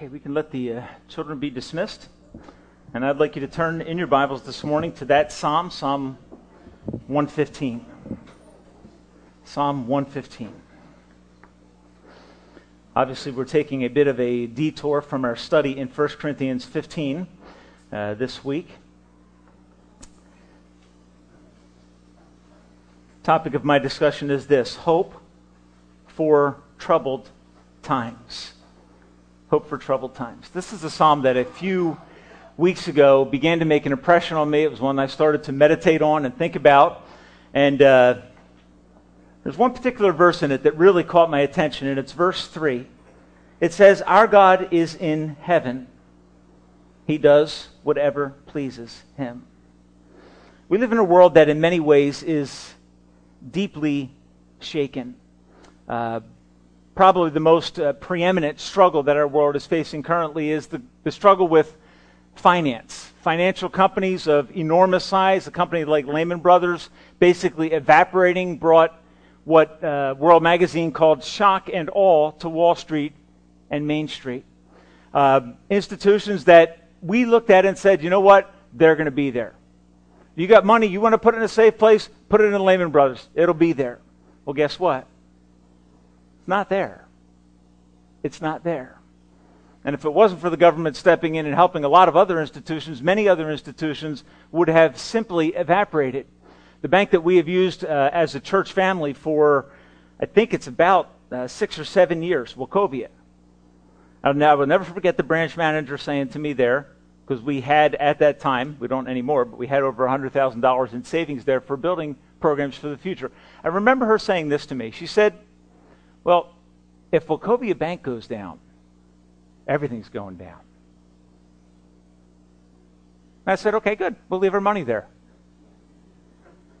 Okay, we can let the uh, children be dismissed. And I'd like you to turn in your Bibles this morning to that Psalm, Psalm 115. Psalm 115. Obviously, we're taking a bit of a detour from our study in 1 Corinthians 15 uh, this week. Topic of my discussion is this hope for troubled times. Hope for troubled times. This is a psalm that a few weeks ago began to make an impression on me. It was one I started to meditate on and think about. And uh, there's one particular verse in it that really caught my attention, and it's verse 3. It says, Our God is in heaven. He does whatever pleases him. We live in a world that, in many ways, is deeply shaken. Uh, probably the most uh, preeminent struggle that our world is facing currently is the, the struggle with finance. Financial companies of enormous size, a company like Lehman Brothers, basically evaporating, brought what uh, World Magazine called shock and awe to Wall Street and Main Street. Uh, institutions that we looked at and said, you know what? They're going to be there. You got money, you want to put it in a safe place, put it in Lehman Brothers. It'll be there. Well, guess what? Not there. It's not there. And if it wasn't for the government stepping in and helping a lot of other institutions, many other institutions would have simply evaporated. The bank that we have used uh, as a church family for, I think it's about uh, six or seven years, Wachovia. I will never forget the branch manager saying to me there, because we had at that time, we don't anymore, but we had over $100,000 in savings there for building programs for the future. I remember her saying this to me. She said, Well, if Wachovia Bank goes down, everything's going down. I said, Okay, good. We'll leave our money there.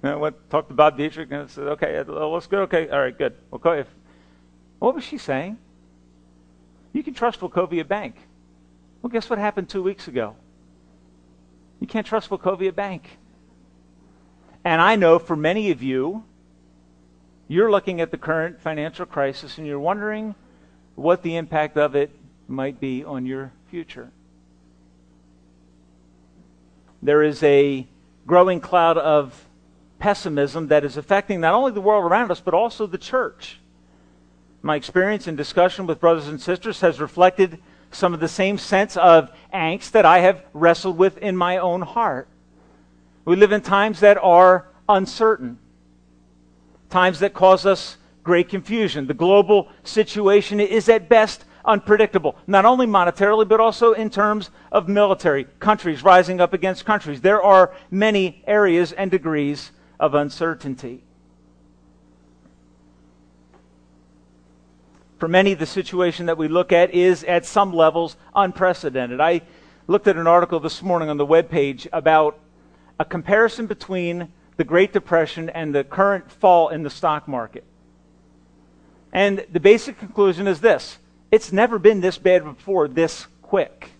And I went, talked to Bob Dietrich and I said, Okay, uh, let's go. Okay, all right, good. If, what was she saying? You can trust Wachovia Bank. Well, guess what happened two weeks ago? You can't trust Wachovia Bank. And I know for many of you, you're looking at the current financial crisis and you're wondering what the impact of it might be on your future. There is a growing cloud of pessimism that is affecting not only the world around us, but also the church. My experience in discussion with brothers and sisters has reflected some of the same sense of angst that I have wrestled with in my own heart. We live in times that are uncertain, times that cause us great confusion. The global situation is at best unpredictable, not only monetarily, but also in terms of military, countries rising up against countries. There are many areas and degrees of uncertainty. For many, the situation that we look at is at some levels unprecedented. I looked at an article this morning on the webpage about a comparison between the Great Depression and the current fall in the stock market. And the basic conclusion is this it's never been this bad before, this quick.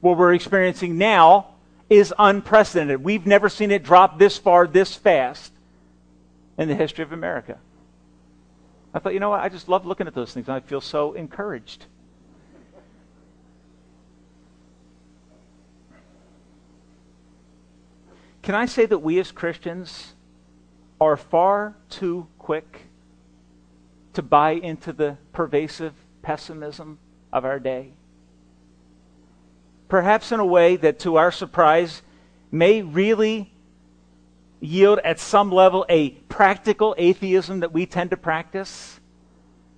What we're experiencing now is unprecedented. We've never seen it drop this far, this fast in the history of America. I thought, you know what? I just love looking at those things. I feel so encouraged. Can I say that we as Christians are far too quick to buy into the pervasive pessimism of our day? Perhaps in a way that, to our surprise, may really yield at some level a practical atheism that we tend to practice?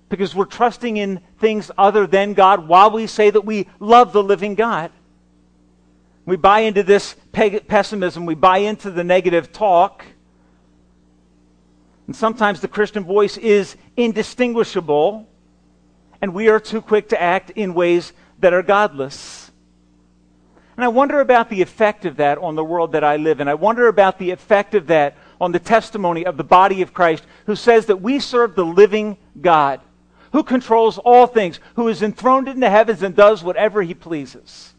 Because we're trusting in things other than God while we say that we love the living God. We buy into this pessimism, we buy into the negative talk. And sometimes the Christian voice is indistinguishable, and we are too quick to act in ways that are godless. And I wonder about the effect of that on the world that I live in. I wonder about the effect of that on the testimony of the body of Christ, who says that we serve the living God, who controls all things, who is enthroned in the heavens and does whatever he pleases.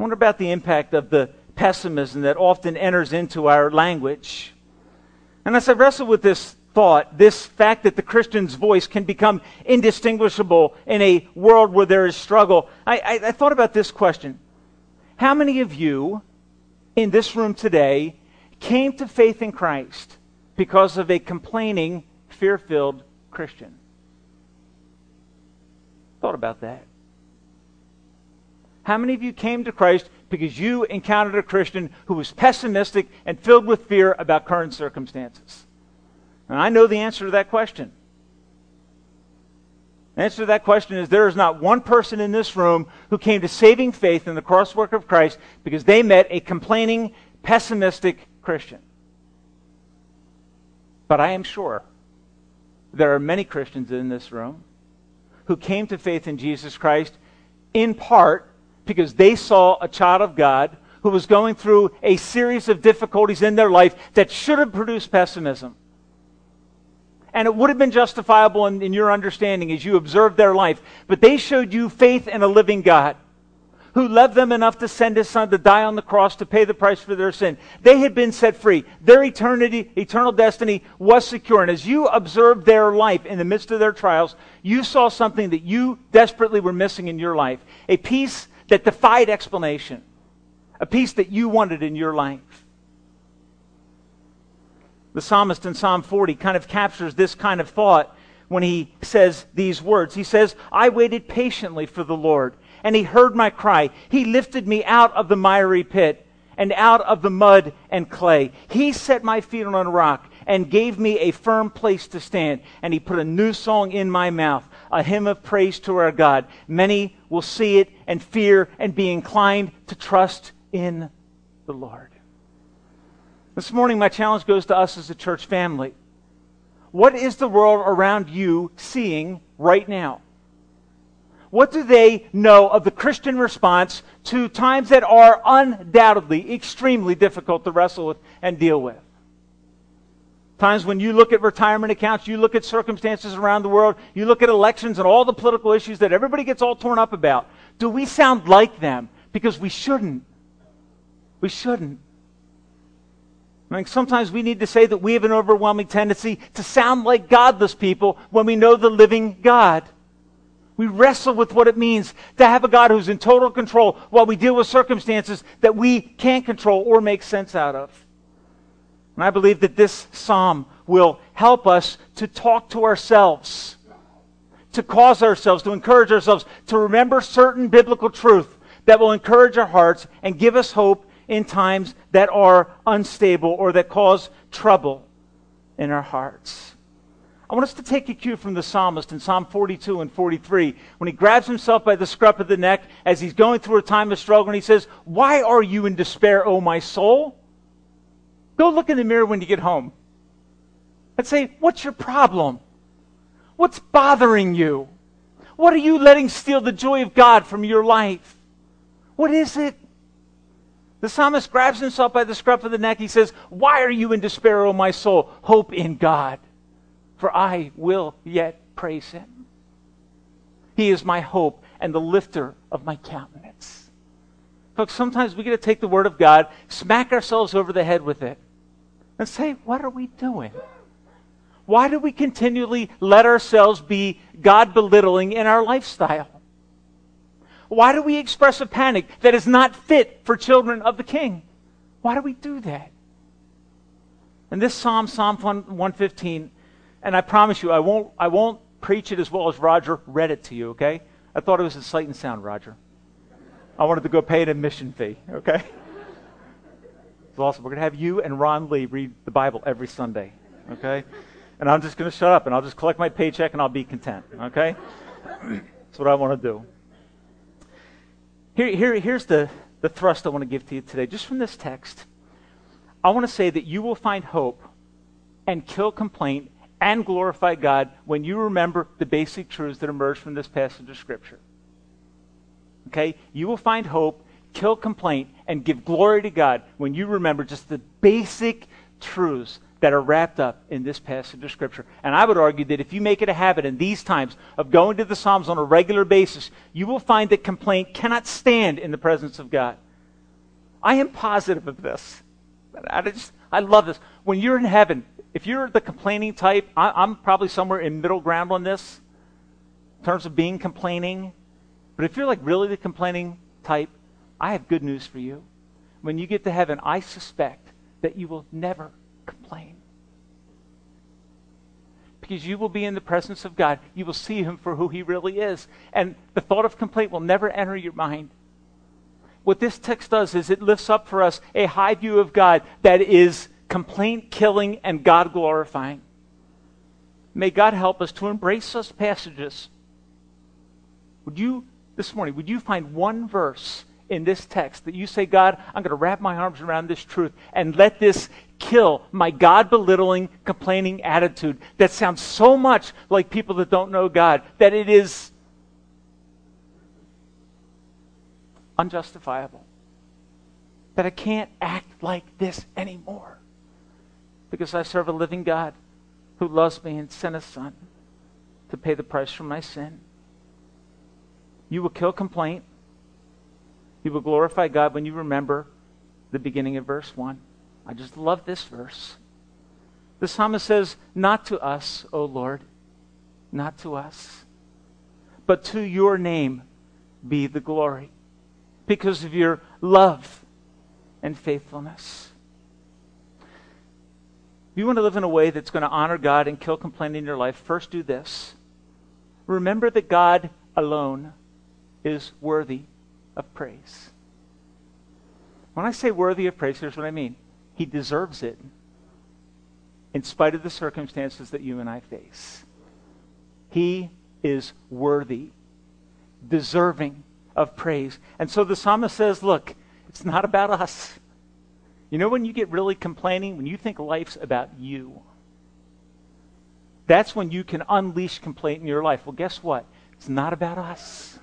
I wonder about the impact of the pessimism that often enters into our language. And as I wrestle with this thought, this fact that the Christian's voice can become indistinguishable in a world where there is struggle, I, I, I thought about this question. How many of you in this room today came to faith in Christ because of a complaining, fear filled Christian? Thought about that. How many of you came to Christ because you encountered a Christian who was pessimistic and filled with fear about current circumstances? And I know the answer to that question. The answer to that question is there is not one person in this room who came to saving faith in the cross work of Christ because they met a complaining, pessimistic Christian. But I am sure there are many Christians in this room who came to faith in Jesus Christ in part because they saw a child of God who was going through a series of difficulties in their life that should have produced pessimism. And it would have been justifiable in, in, your understanding as you observed their life. But they showed you faith in a living God who loved them enough to send his son to die on the cross to pay the price for their sin. They had been set free. Their eternity, eternal destiny was secure. And as you observed their life in the midst of their trials, you saw something that you desperately were missing in your life. A peace that defied explanation. A peace that you wanted in your life. The psalmist in Psalm 40 kind of captures this kind of thought when he says these words. He says, I waited patiently for the Lord, and he heard my cry. He lifted me out of the miry pit and out of the mud and clay. He set my feet on a rock and gave me a firm place to stand. And he put a new song in my mouth, a hymn of praise to our God. Many will see it and fear and be inclined to trust in the Lord. This morning, my challenge goes to us as a church family. What is the world around you seeing right now? What do they know of the Christian response to times that are undoubtedly extremely difficult to wrestle with and deal with? Times when you look at retirement accounts, you look at circumstances around the world, you look at elections and all the political issues that everybody gets all torn up about. Do we sound like them? Because we shouldn't. We shouldn't. I mean, sometimes we need to say that we have an overwhelming tendency to sound like godless people when we know the living God. We wrestle with what it means to have a God who's in total control while we deal with circumstances that we can't control or make sense out of. And I believe that this psalm will help us to talk to ourselves, to cause ourselves, to encourage ourselves, to remember certain biblical truth that will encourage our hearts and give us hope in times that are unstable or that cause trouble in our hearts. I want us to take a cue from the psalmist in Psalm 42 and 43 when he grabs himself by the scruff of the neck as he's going through a time of struggle and he says, Why are you in despair, O my soul? Go look in the mirror when you get home and say, What's your problem? What's bothering you? What are you letting steal the joy of God from your life? What is it? The psalmist grabs himself by the scruff of the neck. He says, Why are you in despair, O my soul? Hope in God, for I will yet praise him. He is my hope and the lifter of my countenance. Folks, sometimes we get to take the word of God, smack ourselves over the head with it, and say, What are we doing? Why do we continually let ourselves be God belittling in our lifestyle? Why do we express a panic that is not fit for children of the king? Why do we do that? And this psalm, Psalm 115, and I promise you, I won't, I won't preach it as well as Roger read it to you, okay? I thought it was a sight and sound, Roger. I wanted to go pay an admission fee, okay? It's awesome. We're going to have you and Ron Lee read the Bible every Sunday, okay? And I'm just going to shut up and I'll just collect my paycheck and I'll be content, okay? That's what I want to do. Here, here, here's the, the thrust I want to give to you today, just from this text. I want to say that you will find hope and kill complaint and glorify God when you remember the basic truths that emerge from this passage of Scripture. Okay? You will find hope, kill complaint, and give glory to God when you remember just the basic truths that are wrapped up in this passage of Scripture. And I would argue that if you make it a habit in these times of going to the Psalms on a regular basis, you will find that complaint cannot stand in the presence of God. I am positive of this. I just, I love this. When you're in heaven, if you're the complaining type, I, am probably somewhere in middle ground on this in terms of being complaining. But if you're like really the complaining type, I have good news for you. When you get to heaven, I suspect that you will never complain. Because you will be in the presence of God. You will see Him for who He really is. And the thought of complaint will never enter your mind. What this text does is it lifts up for us a high view of God that is complaint killing and God glorifying. May God help us to embrace those passages. Would you, this morning, would you find one verse in this text that you say, God, I'm going to wrap my arms around this truth and let this kill my God belittling, complaining attitude that sounds so much like people that don't know God that it is unjustifiable. That I can't act like this anymore because I serve a living God who loves me and sent a son to pay the price for my sin. You will kill complaint. You will glorify God when you remember the beginning of verse 1. I just love this verse. The psalmist says, Not to us, O Lord, not to us, but to your name be the glory because of your love and faithfulness. If you want to live in a way that's going to honor God and kill complaint in your life, first do this. Remember that God alone is worthy of praise. When I say worthy of praise, here's what I mean He deserves it in spite of the circumstances that you and I face. He is worthy, deserving of praise. And so the psalmist says, Look, it's not about us. You know when you get really complaining, when you think life's about you, that's when you can unleash complaint in your life. Well, guess what? It's not about us.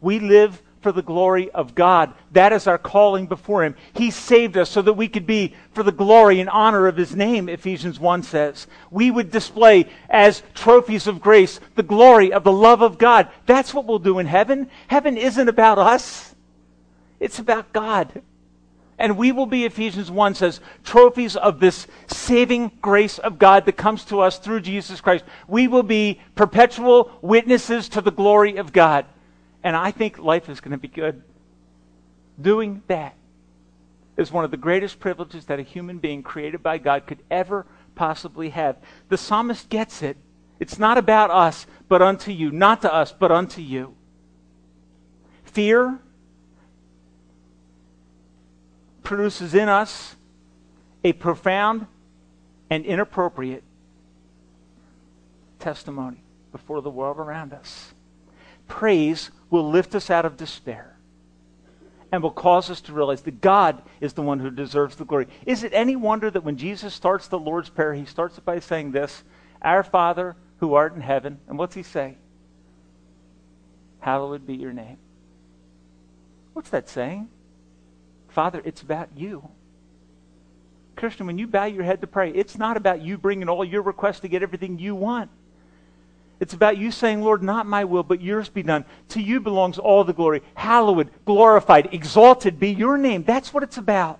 We live for the glory of God. That is our calling before Him. He saved us so that we could be for the glory and honor of His name, Ephesians 1 says. We would display as trophies of grace the glory of the love of God. That's what we'll do in heaven. Heaven isn't about us, it's about God. And we will be, Ephesians 1 says, trophies of this saving grace of God that comes to us through Jesus Christ. We will be perpetual witnesses to the glory of God. And I think life is going to be good. Doing that is one of the greatest privileges that a human being created by God could ever possibly have. The psalmist gets it. It's not about us, but unto you. Not to us, but unto you. Fear produces in us a profound and inappropriate testimony before the world around us. Praise will lift us out of despair and will cause us to realize that God is the one who deserves the glory. Is it any wonder that when Jesus starts the Lord's Prayer, he starts it by saying this Our Father who art in heaven, and what's he say? Hallowed be your name. What's that saying? Father, it's about you. Christian, when you bow your head to pray, it's not about you bringing all your requests to get everything you want. It's about you saying, Lord, not my will, but yours be done. To you belongs all the glory. Hallowed, glorified, exalted be your name. That's what it's about.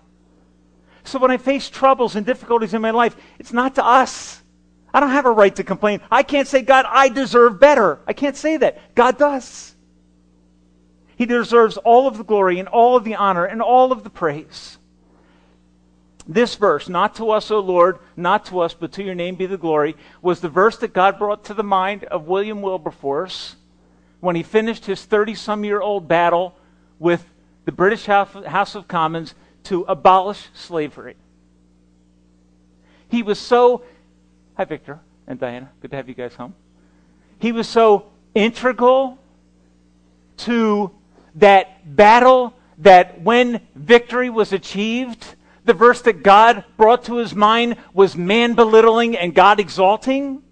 So when I face troubles and difficulties in my life, it's not to us. I don't have a right to complain. I can't say, God, I deserve better. I can't say that. God does. He deserves all of the glory and all of the honor and all of the praise this verse, not to us, O Lord, not to us, but to your name be the glory, was the verse that God brought to the mind of William Wilberforce when he finished his 30 some year old battle with the British House of Commons to abolish slavery. He was so. Hi, Victor and Diana. Good to have you guys home. He was so integral to that battle that when victory was achieved, the verse that God brought to his mind was man belittling and God exalting?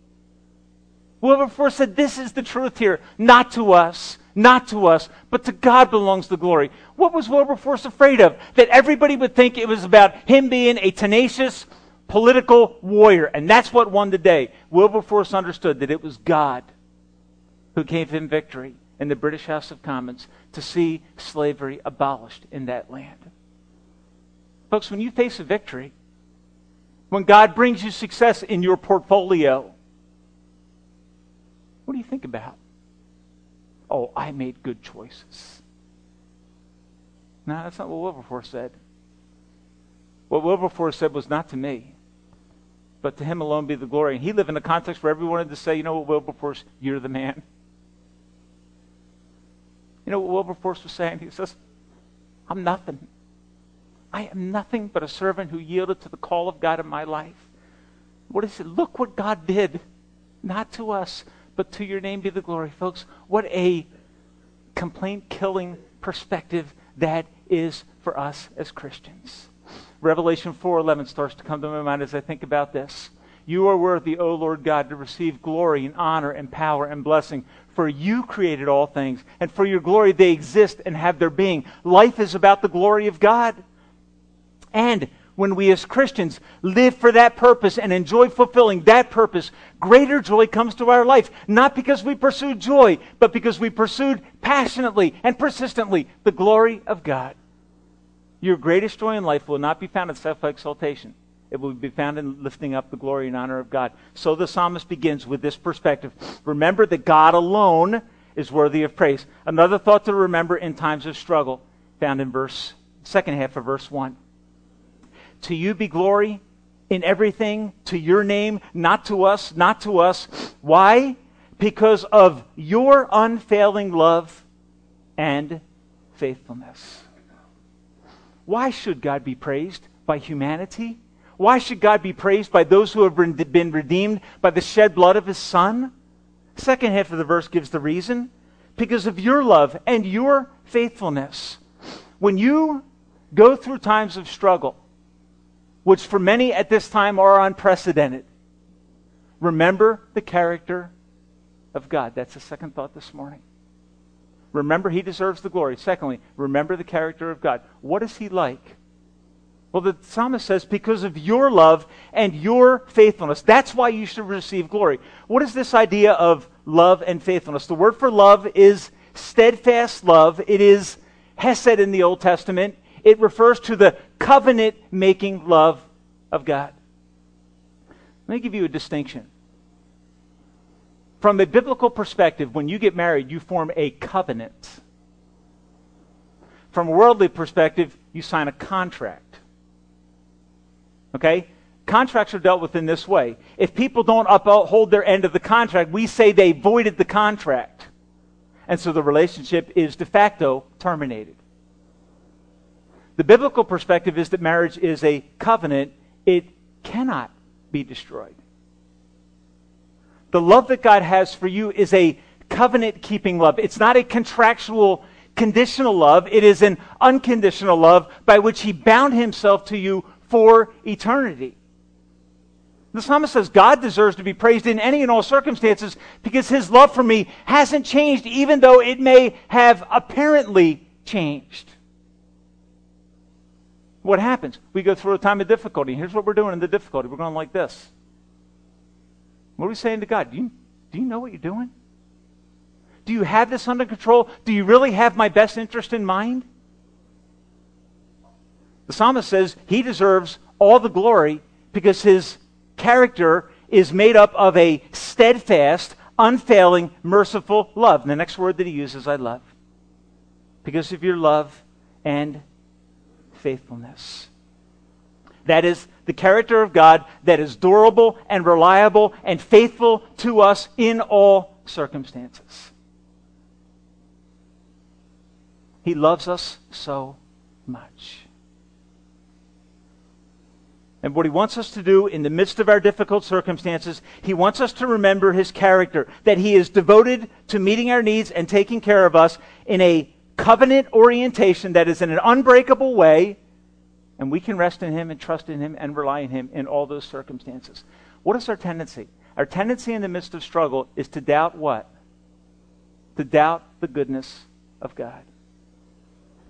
Wilberforce said, This is the truth here. Not to us, not to us, but to God belongs the glory. What was Wilberforce afraid of? That everybody would think it was about him being a tenacious political warrior. And that's what won the day. Wilberforce understood that it was God who gave him victory in the British House of Commons to see slavery abolished in that land. Folks, when you face a victory, When God brings you success in your portfolio, what do you think about? Oh, I made good choices. No, that's not what Wilberforce said. What Wilberforce said was not to me, but to him alone be the glory. And he lived in a context where everyone wanted to say, you know what, Wilberforce, you're the man. You know what Wilberforce was saying? He says, I'm nothing. I am nothing but a servant who yielded to the call of God in my life. What is it? Look what God did. Not to us, but to your name be the glory. Folks, what a complaint killing perspective that is for us as Christians. Revelation 4:11 starts to come to my mind as I think about this. You are worthy, O Lord God, to receive glory and honor and power and blessing, for you created all things, and for your glory they exist and have their being. Life is about the glory of God. And when we as Christians live for that purpose and enjoy fulfilling that purpose, greater joy comes to our life. Not because we pursued joy, but because we pursued passionately and persistently the glory of God. Your greatest joy in life will not be found in self exaltation. It will be found in lifting up the glory and honor of God. So the psalmist begins with this perspective. Remember that God alone is worthy of praise. Another thought to remember in times of struggle, found in verse second half of verse 1. To you be glory in everything, to your name, not to us, not to us. Why? Because of your unfailing love and faithfulness. Why should God be praised? By humanity? Why should God be praised by those who have been redeemed by the shed blood of his Son? Second half of the verse gives the reason. Because of your love and your faithfulness. When you go through times of struggle, which for many at this time are unprecedented. Remember the character of God. That's the second thought this morning. Remember, he deserves the glory. Secondly, remember the character of God. What is he like? Well, the psalmist says, because of your love and your faithfulness. That's why you should receive glory. What is this idea of love and faithfulness? The word for love is steadfast love. It is Hesed in the Old Testament. It refers to the covenant making love of God. Let me give you a distinction. From a biblical perspective, when you get married, you form a covenant. From a worldly perspective, you sign a contract. Okay? Contracts are dealt with in this way. If people don't uphold their end of the contract, we say they voided the contract. And so the relationship is de facto terminated. The biblical perspective is that marriage is a covenant, it cannot be destroyed. The love that God has for you is a covenant keeping love. It's not a contractual, conditional love. It is an unconditional love by which He bound Himself to you for eternity. The psalmist says God deserves to be praised in any and all circumstances because His love for me hasn't changed, even though it may have apparently changed. What happens? We go through a time of difficulty. Here's what we're doing in the difficulty. We're going like this. What are we saying to God? Do you, do you know what you're doing? Do you have this under control? Do you really have my best interest in mind? The psalmist says he deserves all the glory because his character is made up of a steadfast, unfailing, merciful love. And the next word that he uses, I love. Because of your love and faithfulness. That is the character of God that is durable and reliable and faithful to us in all circumstances. He loves us so much. And what he wants us to do in the midst of our difficult circumstances, he wants us to remember his character, that he is devoted to meeting our needs and taking care of us in a covenant orientation that is in an unbreakable way, and we can rest in Him and trust in Him and rely on Him in all those circumstances. What is our tendency? Our tendency in the midst of struggle is to doubt what? To doubt the goodness of God.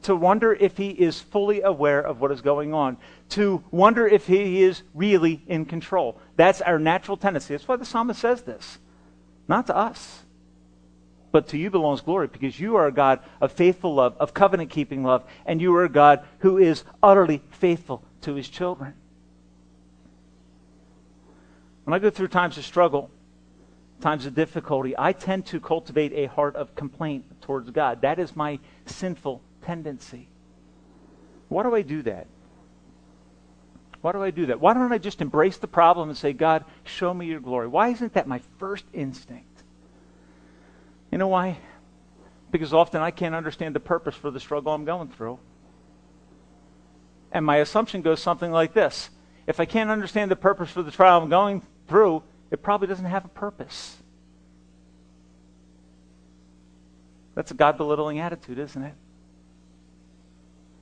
To wonder if He is fully aware of what is going on. To wonder if He is really in control. That's our natural tendency. That's why the psalmist says this. Not to us. But to you belongs glory because you are a God of faithful love, of covenant keeping love, and you are a God who is utterly faithful to his children. When I go through times of struggle, times of difficulty, I tend to cultivate a heart of complaint towards God. That is my sinful tendency. Why do I do that? Why do I do that? Why don't I just embrace the problem and say, God, show me your glory? Why isn't that my first instinct? Know why? Because often I can't understand the purpose for the struggle I'm going through. And my assumption goes something like this If I can't understand the purpose for the trial I'm going through, it probably doesn't have a purpose. That's a God belittling attitude, isn't it?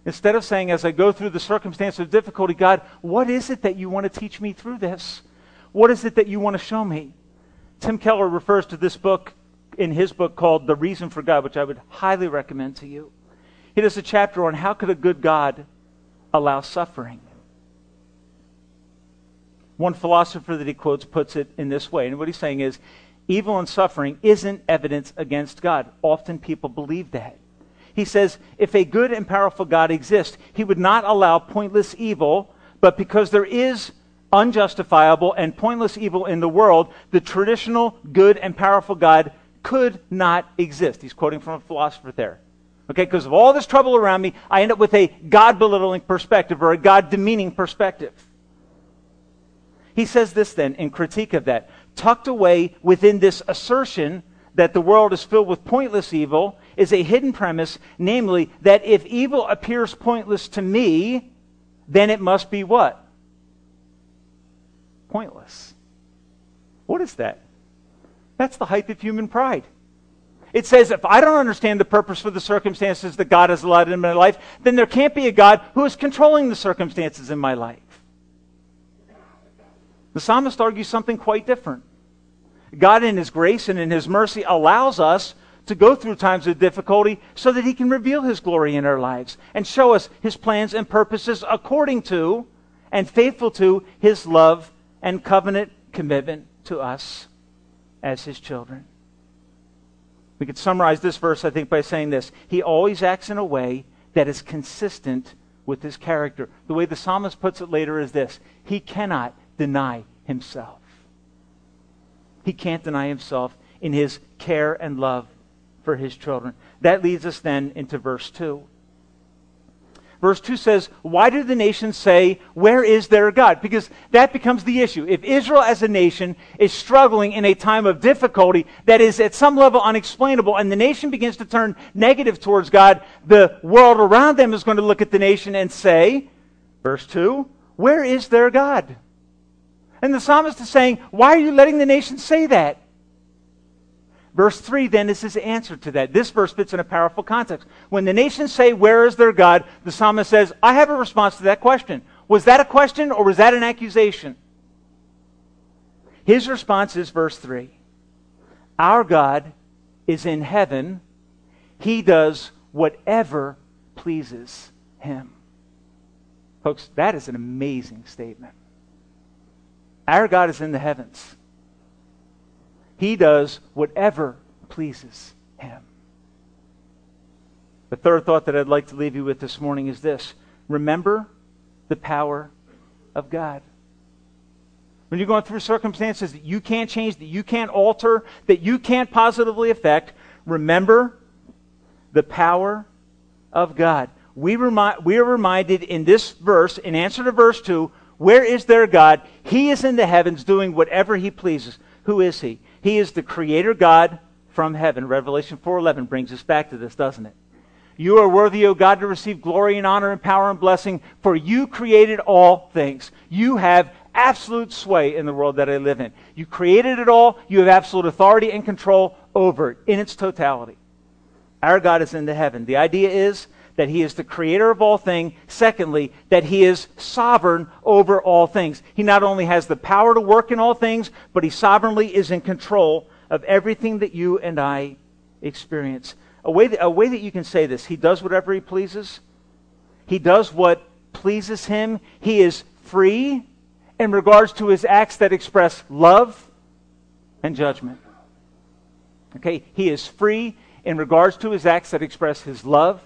Instead of saying, as I go through the circumstance of difficulty, God, what is it that you want to teach me through this? What is it that you want to show me? Tim Keller refers to this book in his book called The Reason for God, which I would highly recommend to you. He does a chapter on how could a good God allow suffering. One philosopher that he quotes puts it in this way, and what he's saying is evil and suffering isn't evidence against God. Often people believe that. He says, if a good and powerful God exists, he would not allow pointless evil, but because there is unjustifiable and pointless evil in the world, the traditional good and powerful God could not exist. He's quoting from a philosopher there. Okay, because of all this trouble around me, I end up with a God belittling perspective or a God demeaning perspective. He says this then in critique of that. Tucked away within this assertion that the world is filled with pointless evil is a hidden premise, namely that if evil appears pointless to me, then it must be what? Pointless. What is that? That's the height of human pride. It says, if I don't understand the purpose for the circumstances that God has allowed in my life, then there can't be a God who is controlling the circumstances in my life. The psalmist argues something quite different. God, in His grace and in His mercy, allows us to go through times of difficulty so that He can reveal His glory in our lives and show us His plans and purposes according to and faithful to His love and covenant commitment to us as His children. We could summarize this verse, I think, by saying this He always acts in a way that is consistent with His character. The way the psalmist puts it later is this He cannot deny Himself. He can't deny Himself in His care and love for His children. That leads us then into verse 2. Verse 2 says, Why do the nations say, Where is their God? Because that becomes the issue. If Israel as a nation is struggling in a time of difficulty that is at some level unexplainable, and the nation begins to turn negative towards God, the world around them is going to look at the nation and say, Verse 2, Where is their God? And the psalmist is saying, Why are you letting the nation say that? Verse 3 then is his answer to that. This verse fits in a powerful context. When the nations say, Where is their God? the psalmist says, I have a response to that question. Was that a question or was that an accusation? His response is verse 3 Our God is in heaven, He does whatever pleases Him. Folks, that is an amazing statement. Our God is in the heavens. He does whatever pleases him. The third thought that I'd like to leave you with this morning is this remember the power of God. When you're going through circumstances that you can't change, that you can't alter, that you can't positively affect, remember the power of God. We, we are reminded in this verse, in answer to verse 2, where is their God? He is in the heavens doing whatever he pleases. Who is he? He is the creator God from heaven. Revelation 4:11 brings us back to this, doesn't it? You are worthy, O God, to receive glory and honor and power and blessing, for you created all things. You have absolute sway in the world that I live in. You created it all. You have absolute authority and control over it in its totality. Our God is in the heaven. The idea is that he is the creator of all things. Secondly, that he is sovereign over all things. He not only has the power to work in all things, but he sovereignly is in control of everything that you and I experience. A way that, a way that you can say this, he does whatever he pleases. He does what pleases him. He is free in regards to his acts that express love and judgment. Okay, he is free in regards to his acts that express his love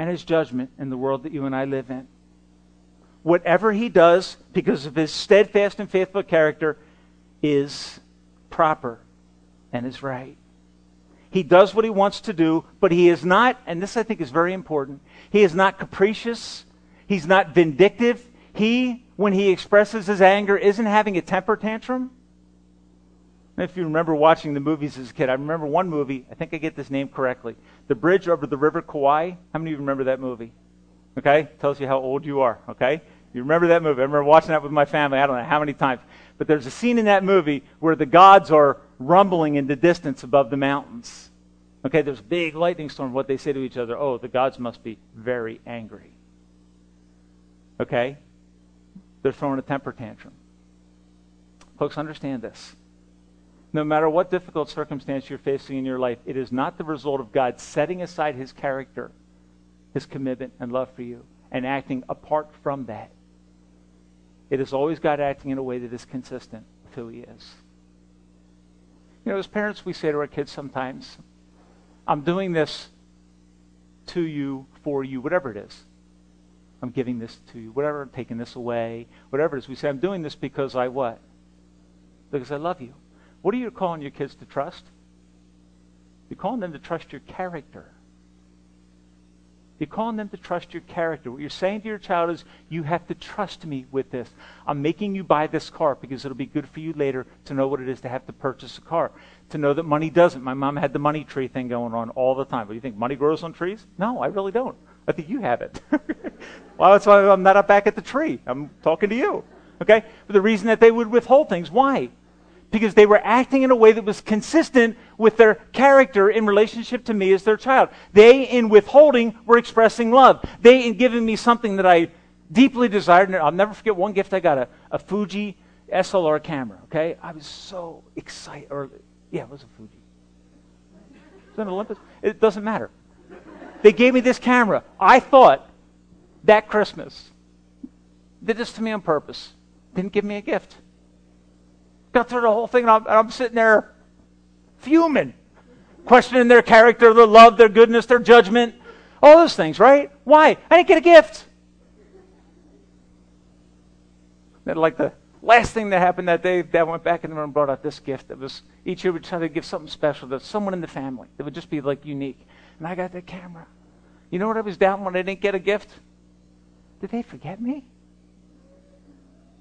and his judgment in the world that you and I live in. Whatever he does, because of his steadfast and faithful character, is proper and is right. He does what he wants to do, but he is not, and this I think is very important, he is not capricious. He's not vindictive. He, when he expresses his anger, isn't having a temper tantrum. If you remember watching the movies as a kid, I remember one movie, I think I get this name correctly The Bridge Over the River Kwai. How many of you remember that movie? Okay? Tells you how old you are, okay? You remember that movie? I remember watching that with my family, I don't know how many times. But there's a scene in that movie where the gods are rumbling in the distance above the mountains. Okay, there's a big lightning storm. What they say to each other, oh, the gods must be very angry. Okay? They're throwing a temper tantrum. Folks, understand this. No matter what difficult circumstance you're facing in your life, it is not the result of God setting aside his character, his commitment, and love for you, and acting apart from that. It is always God acting in a way that is consistent with who he is. You know, as parents, we say to our kids sometimes, I'm doing this to you, for you, whatever it is. I'm giving this to you, whatever, I'm taking this away, whatever it is. We say, I'm doing this because I what? Because I love you. What are you calling your kids to trust? You're calling them to trust your character. You're calling them to trust your character. What you're saying to your child is, you have to trust me with this. I'm making you buy this car because it'll be good for you later to know what it is to have to purchase a car. To know that money doesn't. My mom had the money tree thing going on all the time. But you think money grows on trees? No, I really don't. I think you have it. well, that's why I'm not up back at the tree. I'm talking to you. Okay? But the reason that they would withhold things, why? Because they were acting in a way that was consistent with their character in relationship to me as their child. They, in withholding, were expressing love. They, in giving me something that I deeply desired, and I'll never forget one gift I got a, a Fuji SLR camera, okay? I was so excited. Or, yeah, it was a Fuji. It an Olympus? It doesn't matter. They gave me this camera. I thought that Christmas did this to me on purpose. Didn't give me a gift. Got through the whole thing, and I'm, and I'm sitting there fuming, questioning their character, their love, their goodness, their judgment, all those things, right? Why? I didn't get a gift. Then, like the last thing that happened that day, Dad went back in the room and brought out this gift. That was each year we try to give something special to someone in the family. That would just be like unique. And I got that camera. You know what I was down when I didn't get a gift? Did they forget me?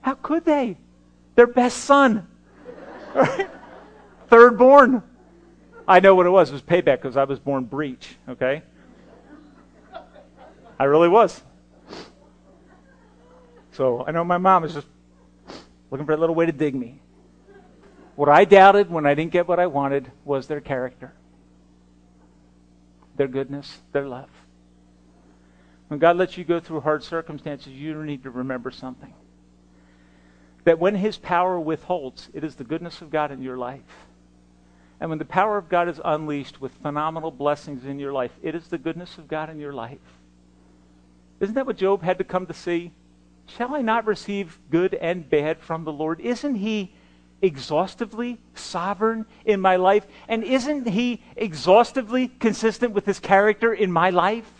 How could they? Their best son. Third born. I know what it was. It was payback because I was born breech, okay? I really was. So I know my mom is just looking for a little way to dig me. What I doubted when I didn't get what I wanted was their character, their goodness, their love. When God lets you go through hard circumstances, you need to remember something that when his power withholds, it is the goodness of God in your life. And when the power of God is unleashed with phenomenal blessings in your life, it is the goodness of God in your life. Isn't that what Job had to come to see? Shall I not receive good and bad from the Lord? Isn't he exhaustively sovereign in my life? And isn't he exhaustively consistent with his character in my life?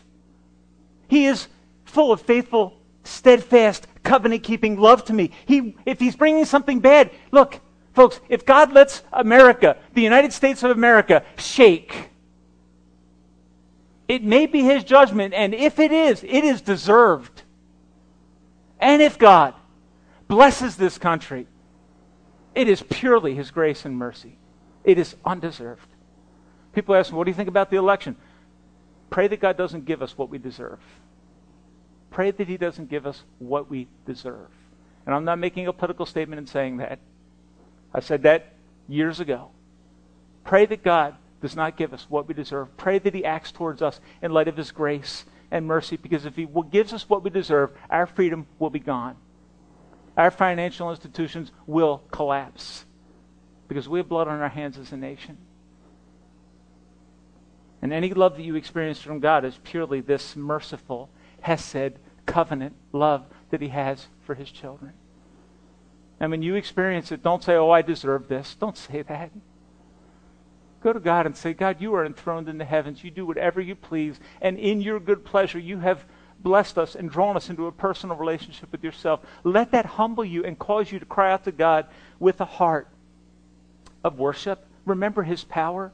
He is full of faithful steadfast, covenant keeping love to me. He, if he's bringing something bad, look, folks, if God lets America, the United States of America, shake, it may be his judgment, and if it is, it is deserved. And if God blesses this country, it is purely his grace and mercy. It is undeserved. People ask me, what do you think about the election? Pray that God doesn't give us what we deserve. Pray that He doesn't give us what we deserve. And I'm not making a political statement in saying that. I said that years ago. Pray that God does not give us what we deserve. Pray that He acts towards us in light of His grace and mercy, because if He gives us what we deserve, our freedom will be gone. Our financial institutions will collapse because we have blood on our hands as a nation. And any love that you experience from God is purely this merciful Hesed, covenant love that He has for His children. And when you experience it, don't say, Oh, I deserve this. Don't say that. Go to God and say, God, you are enthroned in the heavens. You do whatever you please. And in your good pleasure, you have blessed us and drawn us into a personal relationship with yourself. Let that humble you and cause you to cry out to God with a heart of worship. Remember his power.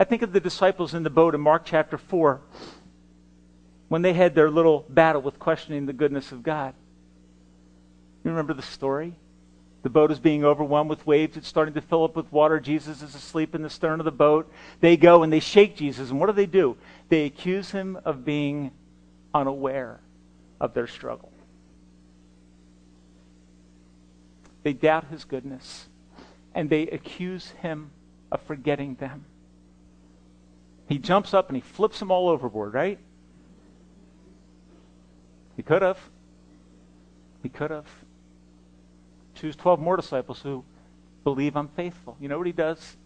I think of the disciples in the boat in Mark chapter 4 when they had their little battle with questioning the goodness of God. You remember the story? The boat is being overwhelmed with waves. It's starting to fill up with water. Jesus is asleep in the stern of the boat. They go and they shake Jesus. And what do they do? They accuse him of being unaware of their struggle. They doubt his goodness. And they accuse him of forgetting them. He jumps up and he flips them all overboard, right? He could have. He could have. Choose 12 more disciples who believe I'm faithful. You know what he does?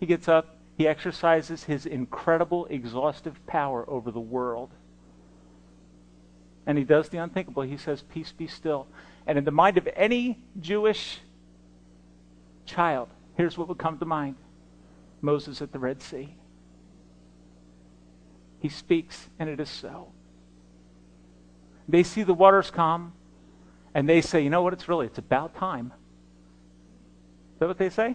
He gets up, he exercises his incredible, exhaustive power over the world. And he does the unthinkable. He says, Peace be still. And in the mind of any Jewish child, here's what would come to mind Moses at the Red Sea. He speaks, and it is so. They see the waters calm, and they say, you know what, it's really, it's about time. Is that what they say?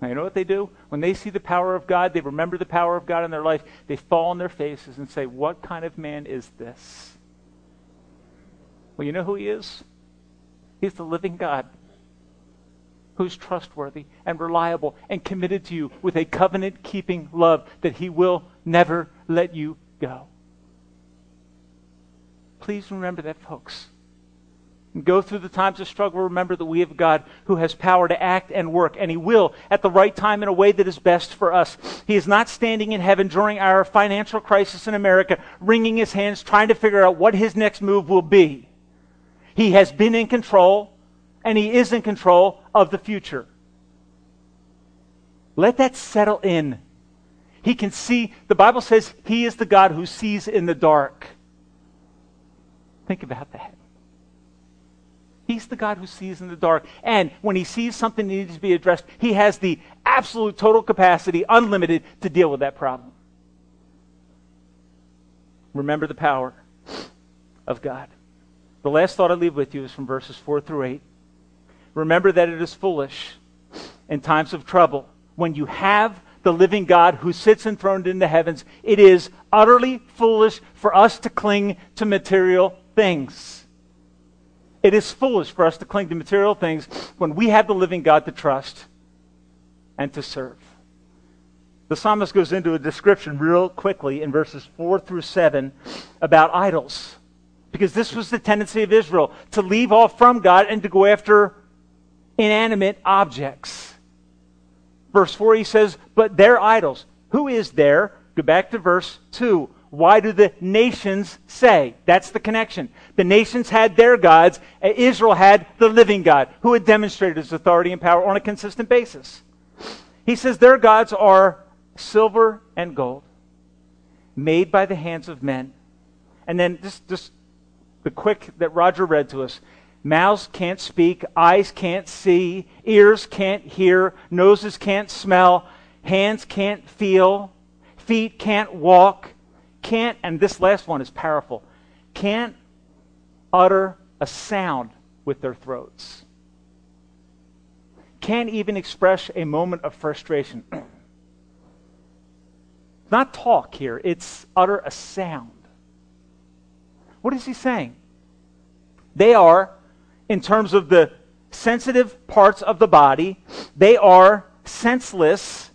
Now, you know what they do? When they see the power of God, they remember the power of God in their life, they fall on their faces and say, What kind of man is this? Well, you know who he is? He's the living God who's trustworthy and reliable and committed to you with a covenant keeping love that he will never let you go. Please remember that, folks go through the times of struggle, remember that we have God who has power to act and work, and He will at the right time in a way that is best for us. He is not standing in heaven during our financial crisis in America, wringing His hands, trying to figure out what His next move will be. He has been in control, and He is in control of the future. Let that settle in. He can see, the Bible says He is the God who sees in the dark. Think about that. He's the God who sees in the dark. And when he sees something that needs to be addressed, he has the absolute total capacity, unlimited, to deal with that problem. Remember the power of God. The last thought I leave with you is from verses 4 through 8. Remember that it is foolish in times of trouble when you have the living God who sits enthroned in the heavens. It is utterly foolish for us to cling to material things. It is foolish for us to cling to material things when we have the living God to trust and to serve. The psalmist goes into a description real quickly in verses 4 through 7 about idols. Because this was the tendency of Israel to leave off from God and to go after inanimate objects. Verse 4, he says, But their idols. Who is there? Go back to verse 2. Why do the nations say? That's the connection. The nations had their gods, uh, Israel had the living God, who had demonstrated his authority and power on a consistent basis. He says their gods are silver and gold, made by the hands of men. And then just, just the quick that Roger read to us. Mouths can't speak, eyes can't see, ears can't hear, noses can't smell, hands can't feel, feet can't walk can't, and this last one is powerful, can't utter a sound with their throats. Can't even express a moment of frustration. Not talk here, it's utter a sound. What is he saying? They are, in terms of the sensitive parts of the body, they are senseless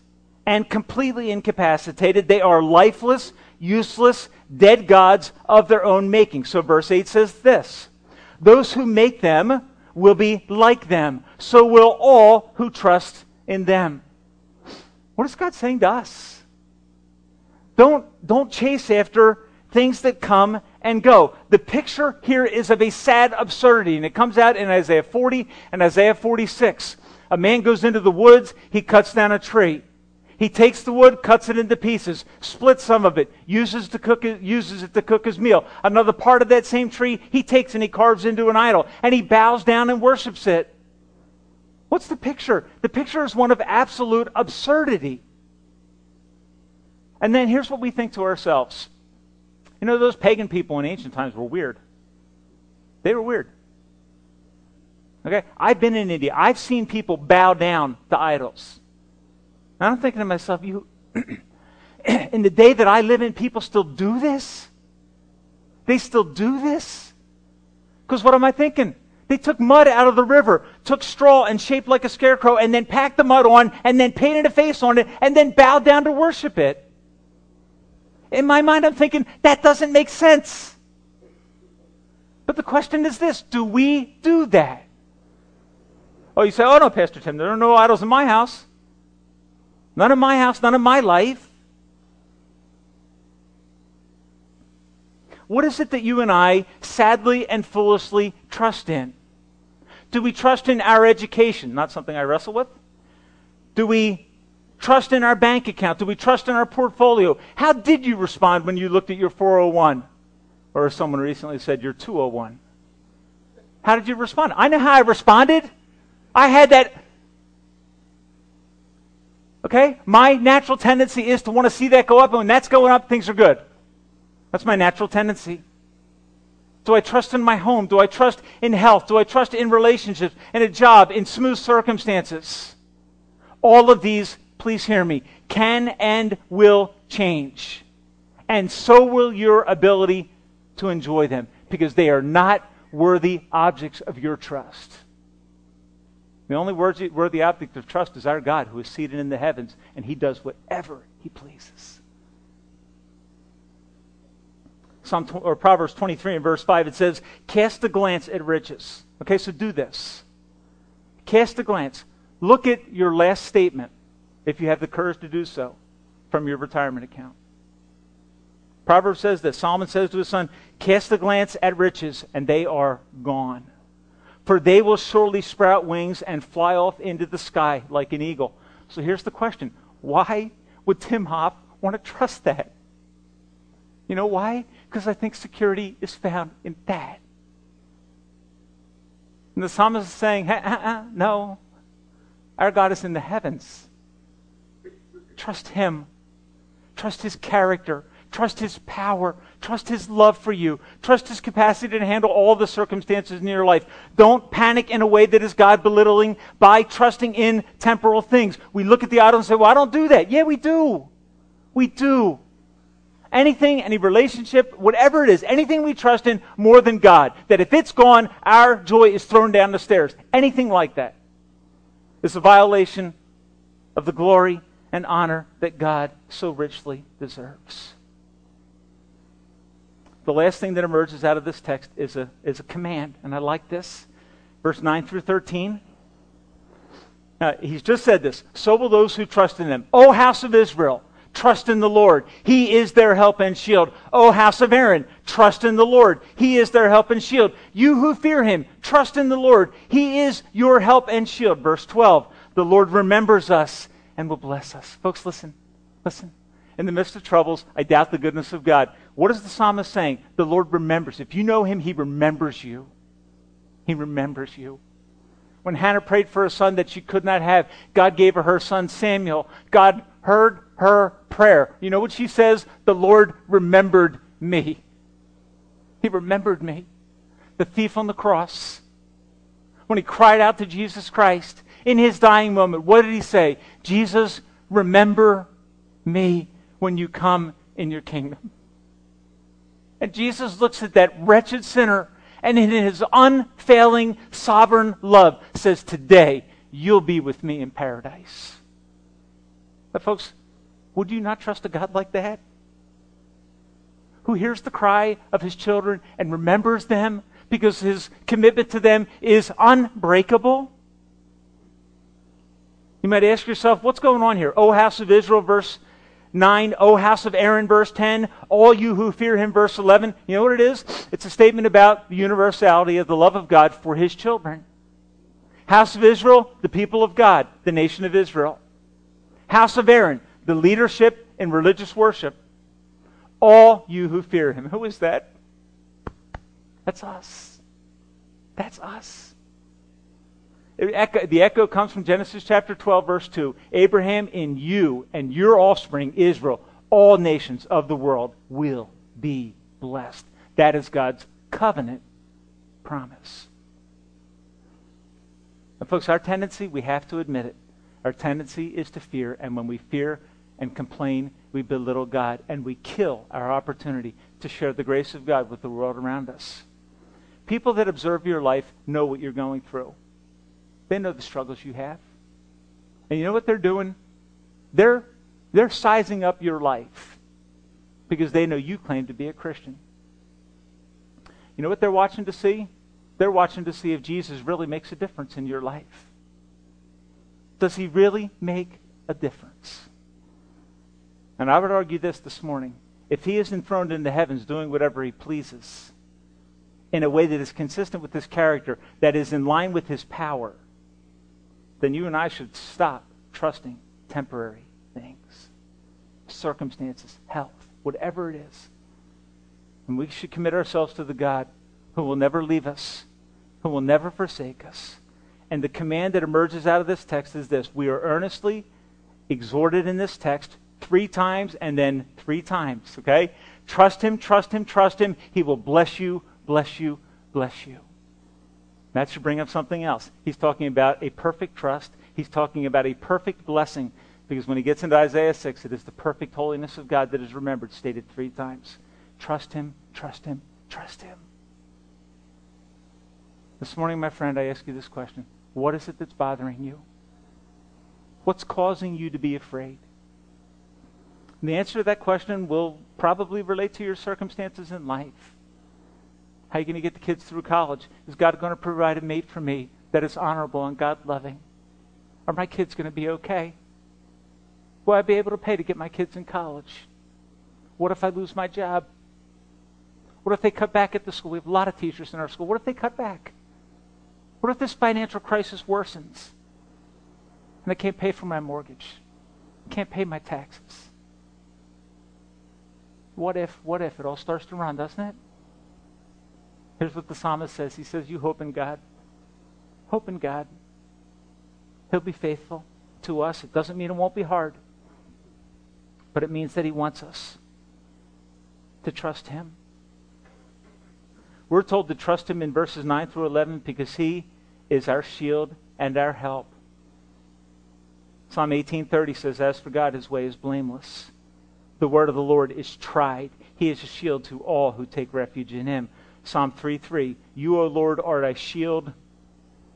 and completely incapacitated. They are lifeless, useless, dead gods of their own making. So verse 8 says this Those who make them will be like them, so will all who trust in them. What is God saying to us? Don't, don't chase after things that come and go. The picture here is of a sad absurdity, and it comes out in Isaiah 40 and Isaiah 46. A man goes into the woods, he cuts down a tree. He takes the wood, cuts it into pieces, splits some of it, uses, to cook uses it to cook his meal. Another part of that same tree, he takes and he carves into an idol, and he bows down and worships it. What's the picture? The picture is one of absolute absurdity. And then here's what we think to ourselves. You know, those pagan people in ancient times were weird. They were weird. Okay? I've been in India. I've seen people bow down to idols. And I'm thinking to myself, you in the day that I live in, people still do this? They still do this? Because what am I thinking? They took mud out of the river, took straw and shaped like a scarecrow, and then packed the mud on, and then painted a face on it, and then bowed down to worship it. In my mind, I'm thinking, that doesn't make sense. But the question is this do we do that? Oh, you say, oh no, Pastor Tim, there are no idols in my house. None of my house, none of my life. What is it that you and I sadly and foolishly trust in? Do we trust in our education? Not something I wrestle with. Do we trust in our bank account? Do we trust in our portfolio? How did you respond when you looked at your 401? Or someone recently said your 201. How did you respond? I know how I responded. I had that. Okay? My natural tendency is to want to see that go up, and when that's going up, things are good. That's my natural tendency. Do I trust in my home? Do I trust in health? Do I trust in relationships, in a job, in smooth circumstances? All of these, please hear me, can and will change. And so will your ability to enjoy them because they are not worthy objects of your trust. The only worthy object of trust is our God who is seated in the heavens, and he does whatever he pleases. Psalm or Proverbs 23 and verse 5 it says, "Cast a glance at riches." Okay, so do this. Cast a glance. Look at your last statement if you have the courage to do so from your retirement account. Proverbs says that Solomon says to his son, "Cast a glance at riches and they are gone." For they will surely sprout wings and fly off into the sky like an eagle. So here's the question why would Tim Hoff want to trust that? You know why? Because I think security is found in that. And the psalmist is saying, uh, uh, no, our God is in the heavens. Trust Him. Trust His character. Trust His power. Trust His love for you. Trust His capacity to handle all the circumstances in your life. Don't panic in a way that is God belittling by trusting in temporal things. We look at the idol and say, well, I don't do that. Yeah, we do. We do. Anything, any relationship, whatever it is, anything we trust in more than God, that if it's gone, our joy is thrown down the stairs. Anything like that is a violation of the glory and honor that God so richly deserves the last thing that emerges out of this text is a, is a command, and I like this. Verse 9 through 13. Now, he's just said this. So will those who trust in them. O house of Israel, trust in the Lord. He is their help and shield. O house of Aaron, trust in the Lord. He is their help and shield. You who fear him, trust in the Lord. He is your help and shield. Verse 12. The Lord remembers us and will bless us. Folks, listen. Listen. In the midst of troubles, I doubt the goodness of God. What is the psalmist saying? The Lord remembers. If you know him, he remembers you. He remembers you. When Hannah prayed for a son that she could not have, God gave her her son Samuel. God heard her prayer. You know what she says? The Lord remembered me. He remembered me. The thief on the cross. When he cried out to Jesus Christ in his dying moment, what did he say? Jesus, remember me when you come in your kingdom. And Jesus looks at that wretched sinner and in his unfailing sovereign love says, Today you'll be with me in paradise. But, folks, would you not trust a God like that? Who hears the cry of his children and remembers them because his commitment to them is unbreakable? You might ask yourself, what's going on here? O house of Israel, verse 9, O house of Aaron, verse 10, all you who fear him, verse 11. You know what it is? It's a statement about the universality of the love of God for his children. House of Israel, the people of God, the nation of Israel. House of Aaron, the leadership in religious worship. All you who fear him. Who is that? That's us. That's us the echo comes from Genesis chapter 12, verse 2. Abraham, in you and your offspring, Israel, all nations of the world will be blessed. That is God's covenant promise. And folks, our tendency, we have to admit it, our tendency is to fear, and when we fear and complain, we belittle God, and we kill our opportunity to share the grace of God with the world around us. People that observe your life know what you're going through. They know the struggles you have. And you know what they're doing? They're, they're sizing up your life because they know you claim to be a Christian. You know what they're watching to see? They're watching to see if Jesus really makes a difference in your life. Does he really make a difference? And I would argue this this morning. If he is enthroned in the heavens doing whatever he pleases in a way that is consistent with his character, that is in line with his power, then you and I should stop trusting temporary things, circumstances, health, whatever it is. And we should commit ourselves to the God who will never leave us, who will never forsake us. And the command that emerges out of this text is this We are earnestly exhorted in this text three times and then three times, okay? Trust Him, trust Him, trust Him. He will bless you, bless you, bless you. That should bring up something else. He's talking about a perfect trust. He's talking about a perfect blessing because when he gets into Isaiah 6, it is the perfect holiness of God that is remembered, stated three times. Trust Him, trust Him, trust Him. This morning, my friend, I ask you this question What is it that's bothering you? What's causing you to be afraid? And the answer to that question will probably relate to your circumstances in life. How are you going to get the kids through college? Is God going to provide a mate for me that is honorable and God loving? Are my kids going to be okay? Will I be able to pay to get my kids in college? What if I lose my job? What if they cut back at the school? We have a lot of teachers in our school. What if they cut back? What if this financial crisis worsens and I can't pay for my mortgage? I can't pay my taxes? What if, what if? It all starts to run, doesn't it? Here's what the psalmist says He says, You hope in God. Hope in God. He'll be faithful to us. It doesn't mean it won't be hard, but it means that He wants us to trust Him. We're told to trust Him in verses 9 through 11 because He is our shield and our help. Psalm 18:30 says, "As for God, His way is blameless. The word of the Lord is tried. He is a shield to all who take refuge in Him." Psalm 3:3, "You, O Lord, are a shield."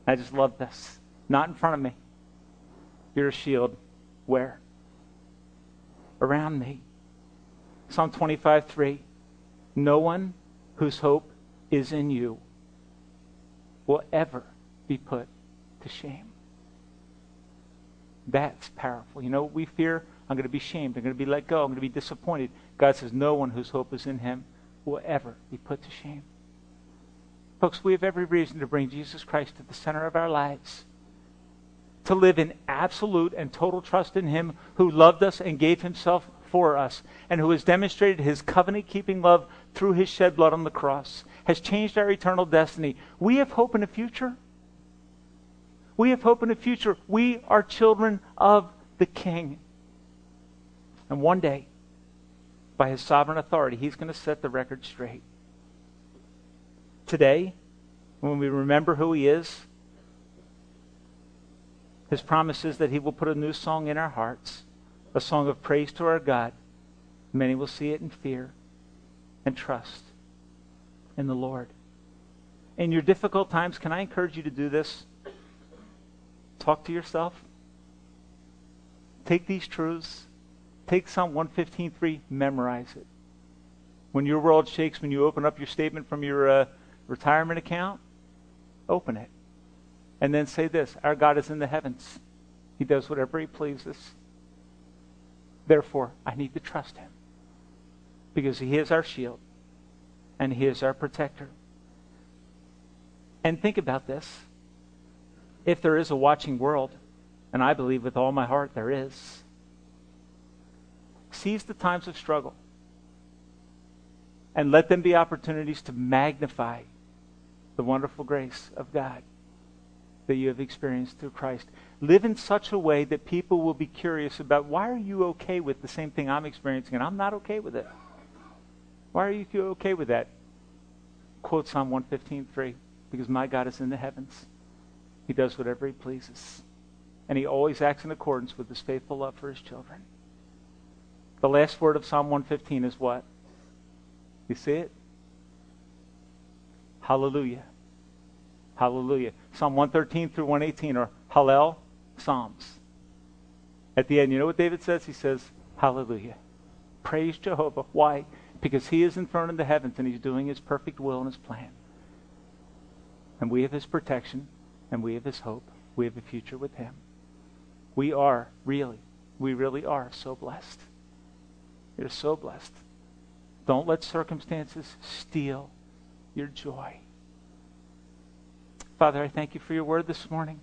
I just love this. Not in front of me. You're a shield. Where? Around me. Psalm 25:3, "No one whose hope is in you will ever be put to shame. That's powerful. You know, we fear I'm going to be shamed. I'm going to be let go. I'm going to be disappointed. God says, No one whose hope is in him will ever be put to shame. Folks, we have every reason to bring Jesus Christ to the center of our lives. To live in absolute and total trust in Him who loved us and gave Himself for us, and who has demonstrated His covenant keeping love through His shed blood on the cross, has changed our eternal destiny. We have hope in a future. We have hope in the future. We are children of the King. And one day, by his sovereign authority, he's going to set the record straight. Today, when we remember who he is, his promise is that he will put a new song in our hearts, a song of praise to our God. Many will see it in fear and trust in the Lord. In your difficult times, can I encourage you to do this? Talk to yourself. Take these truths. Take Psalm 115.3, memorize it. When your world shakes, when you open up your statement from your uh, retirement account, open it. And then say this Our God is in the heavens, He does whatever He pleases. Therefore, I need to trust Him because He is our shield and He is our protector. And think about this if there is a watching world, and I believe with all my heart there is, seize the times of struggle and let them be opportunities to magnify the wonderful grace of God that you have experienced through Christ. Live in such a way that people will be curious about why are you okay with the same thing I'm experiencing and I'm not okay with it? Why are you okay with that? Quote Psalm 115.3, because my God is in the heavens He does whatever he pleases. And he always acts in accordance with his faithful love for his children. The last word of Psalm 115 is what? You see it? Hallelujah. Hallelujah. Psalm 113 through 118 are Hallel Psalms. At the end, you know what David says? He says, Hallelujah. Praise Jehovah. Why? Because he is enthroned in the heavens and he's doing his perfect will and his plan. And we have his protection and we have his hope. We have a future with him. We are really, we really are so blessed. You're so blessed. Don't let circumstances steal your joy. Father, I thank you for your word this morning.